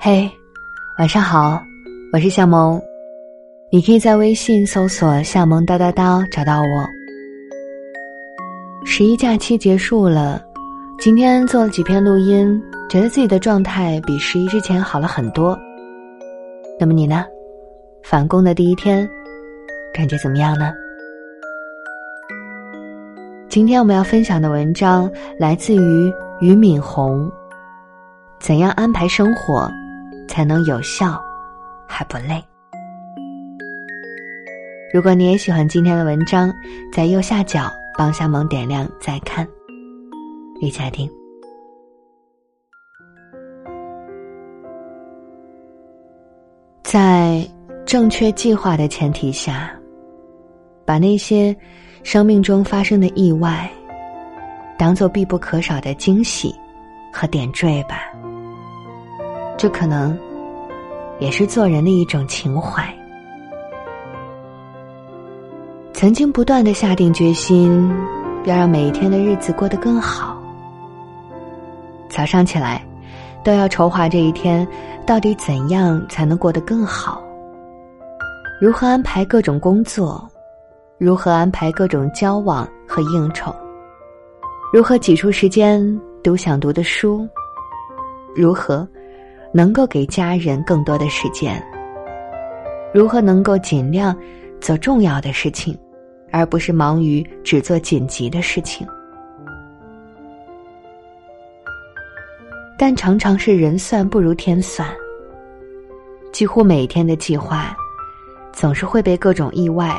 嘿，晚上好，我是夏萌，你可以在微信搜索“夏萌叨叨叨”找到我。十一假期结束了，今天做了几篇录音，觉得自己的状态比十一之前好了很多。那么你呢？返工的第一天，感觉怎么样呢？今天我们要分享的文章来自于俞敏洪。怎样安排生活，才能有效还不累？如果你也喜欢今天的文章，在右下角帮夏萌点亮再看，一起来听。在正确计划的前提下，把那些生命中发生的意外，当做必不可少的惊喜和点缀吧。这可能也是做人的一种情怀。曾经不断的下定决心，要让每一天的日子过得更好。早上起来，都要筹划这一天到底怎样才能过得更好。如何安排各种工作，如何安排各种交往和应酬，如何挤出时间读想读的书，如何。能够给家人更多的时间，如何能够尽量做重要的事情，而不是忙于只做紧急的事情？但常常是人算不如天算，几乎每天的计划总是会被各种意外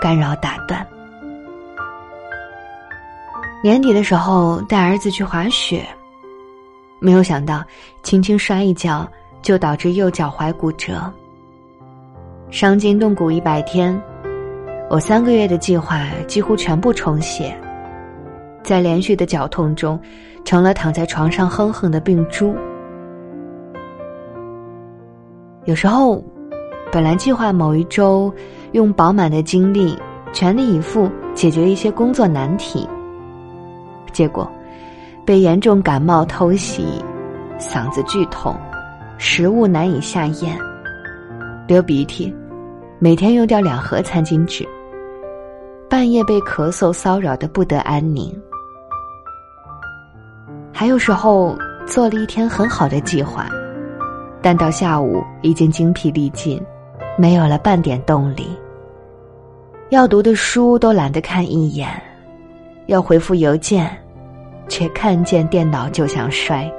干扰打断。年底的时候带儿子去滑雪。没有想到，轻轻摔一跤就导致右脚踝骨折，伤筋动骨一百天，我三个月的计划几乎全部重写，在连续的绞痛中，成了躺在床上哼哼的病猪。有时候，本来计划某一周用饱满的精力全力以赴解决一些工作难题，结果。被严重感冒偷袭，嗓子剧痛，食物难以下咽，流鼻涕，每天用掉两盒餐巾纸，半夜被咳嗽骚扰的不得安宁。还有时候做了一天很好的计划，但到下午已经精疲力尽，没有了半点动力。要读的书都懒得看一眼，要回复邮件。却看见电脑就想摔，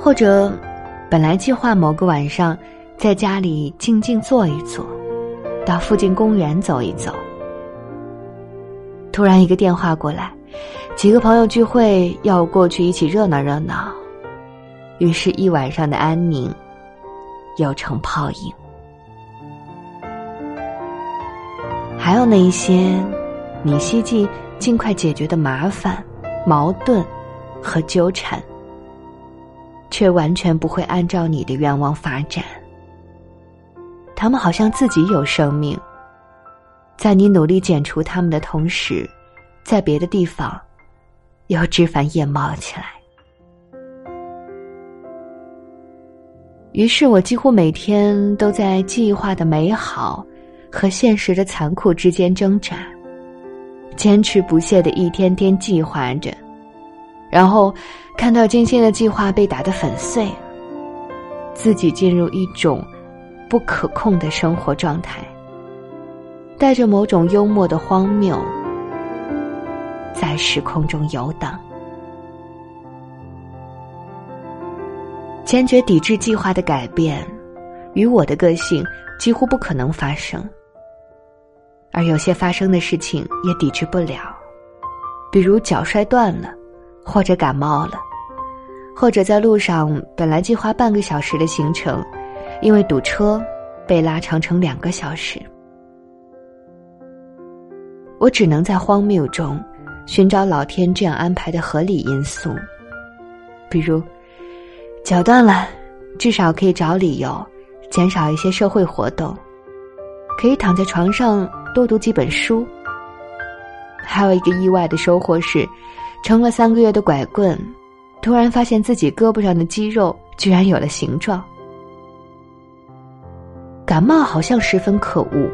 或者，本来计划某个晚上在家里静静坐一坐，到附近公园走一走，突然一个电话过来，几个朋友聚会要过去一起热闹热闹，于是，一晚上的安宁又成泡影。还有那一些，你希冀。尽快解决的麻烦、矛盾和纠缠，却完全不会按照你的愿望发展。他们好像自己有生命，在你努力剪除他们的同时，在别的地方又枝繁叶茂起来。于是我几乎每天都在计划的美好和现实的残酷之间挣扎。坚持不懈的一天天计划着，然后看到精心的计划被打得粉碎，自己进入一种不可控的生活状态，带着某种幽默的荒谬，在时空中游荡。坚决抵制计划的改变，与我的个性几乎不可能发生。而有些发生的事情也抵制不了，比如脚摔断了，或者感冒了，或者在路上本来计划半个小时的行程，因为堵车被拉长成两个小时。我只能在荒谬中寻找老天这样安排的合理因素，比如脚断了，至少可以找理由减少一些社会活动，可以躺在床上。多读几本书。还有一个意外的收获是，成了三个月的拐棍，突然发现自己胳膊上的肌肉居然有了形状。感冒好像十分可恶，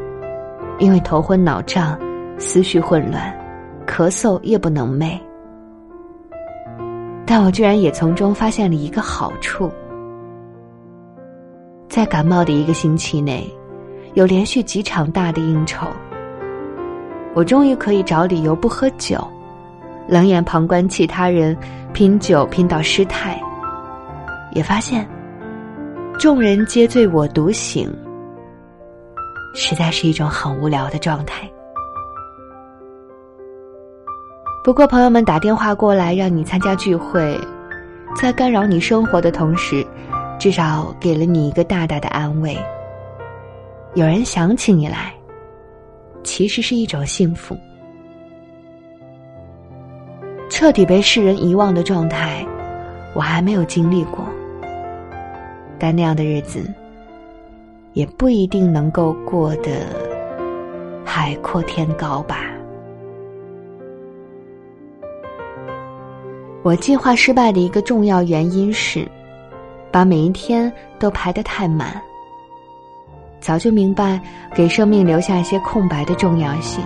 因为头昏脑胀、思绪混乱、咳嗽夜不能寐。但我居然也从中发现了一个好处：在感冒的一个星期内，有连续几场大的应酬，我终于可以找理由不喝酒，冷眼旁观其他人拼酒拼到失态，也发现众人皆醉我独醒。实在是一种很无聊的状态。不过，朋友们打电话过来让你参加聚会，在干扰你生活的同时，至少给了你一个大大的安慰。有人想起你来，其实是一种幸福。彻底被世人遗忘的状态，我还没有经历过。但那样的日子。也不一定能够过得海阔天高吧。我计划失败的一个重要原因是，把每一天都排得太满。早就明白给生命留下一些空白的重要性，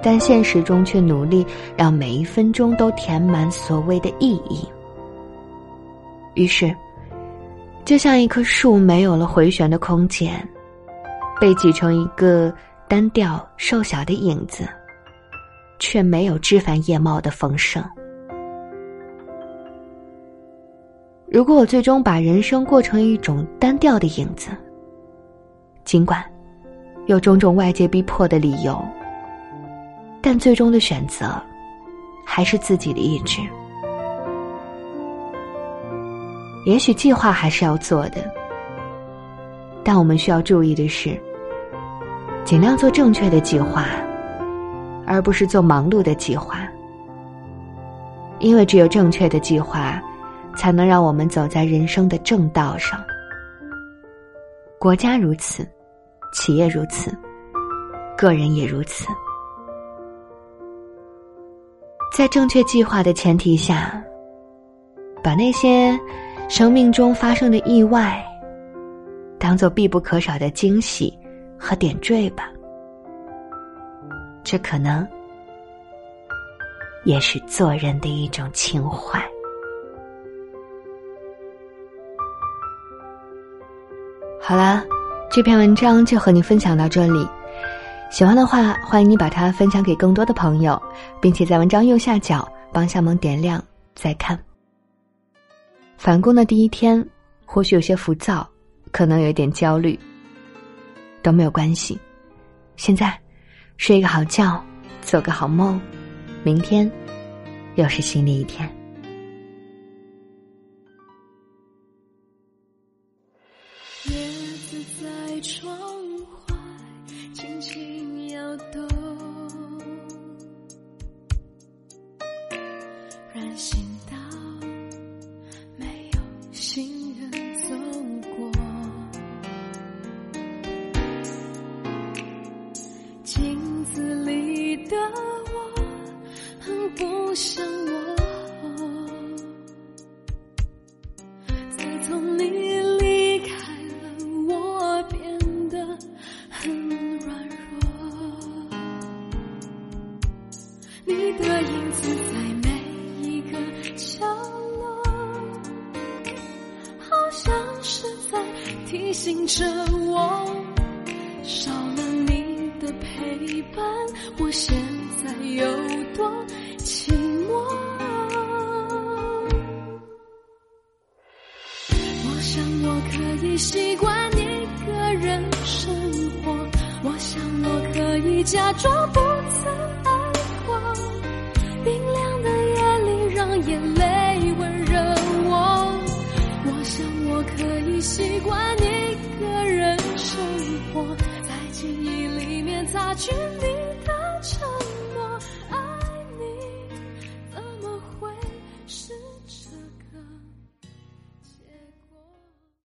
但现实中却努力让每一分钟都填满所谓的意义。于是。就像一棵树没有了回旋的空间，被挤成一个单调瘦小的影子，却没有枝繁叶茂的丰盛。如果我最终把人生过成一种单调的影子，尽管有种种外界逼迫的理由，但最终的选择还是自己的意志。也许计划还是要做的，但我们需要注意的是，尽量做正确的计划，而不是做忙碌的计划。因为只有正确的计划，才能让我们走在人生的正道上。国家如此，企业如此，个人也如此。在正确计划的前提下，把那些。生命中发生的意外，当做必不可少的惊喜和点缀吧。这可能也是做人的一种情怀。好啦，这篇文章就和你分享到这里。喜欢的话，欢迎你把它分享给更多的朋友，并且在文章右下角帮小萌点亮再看。返工的第一天，或许有些浮躁，可能有点焦虑，都没有关系。现在，睡一个好觉，做个好梦，明天又是新的一天。叶子在窗外轻轻摇动，的影子在每一个角落，好像是在提醒着我，少了你的陪伴，我现在有多寂寞。我想我可以习惯一个人生活，我想我可以假装不曾里，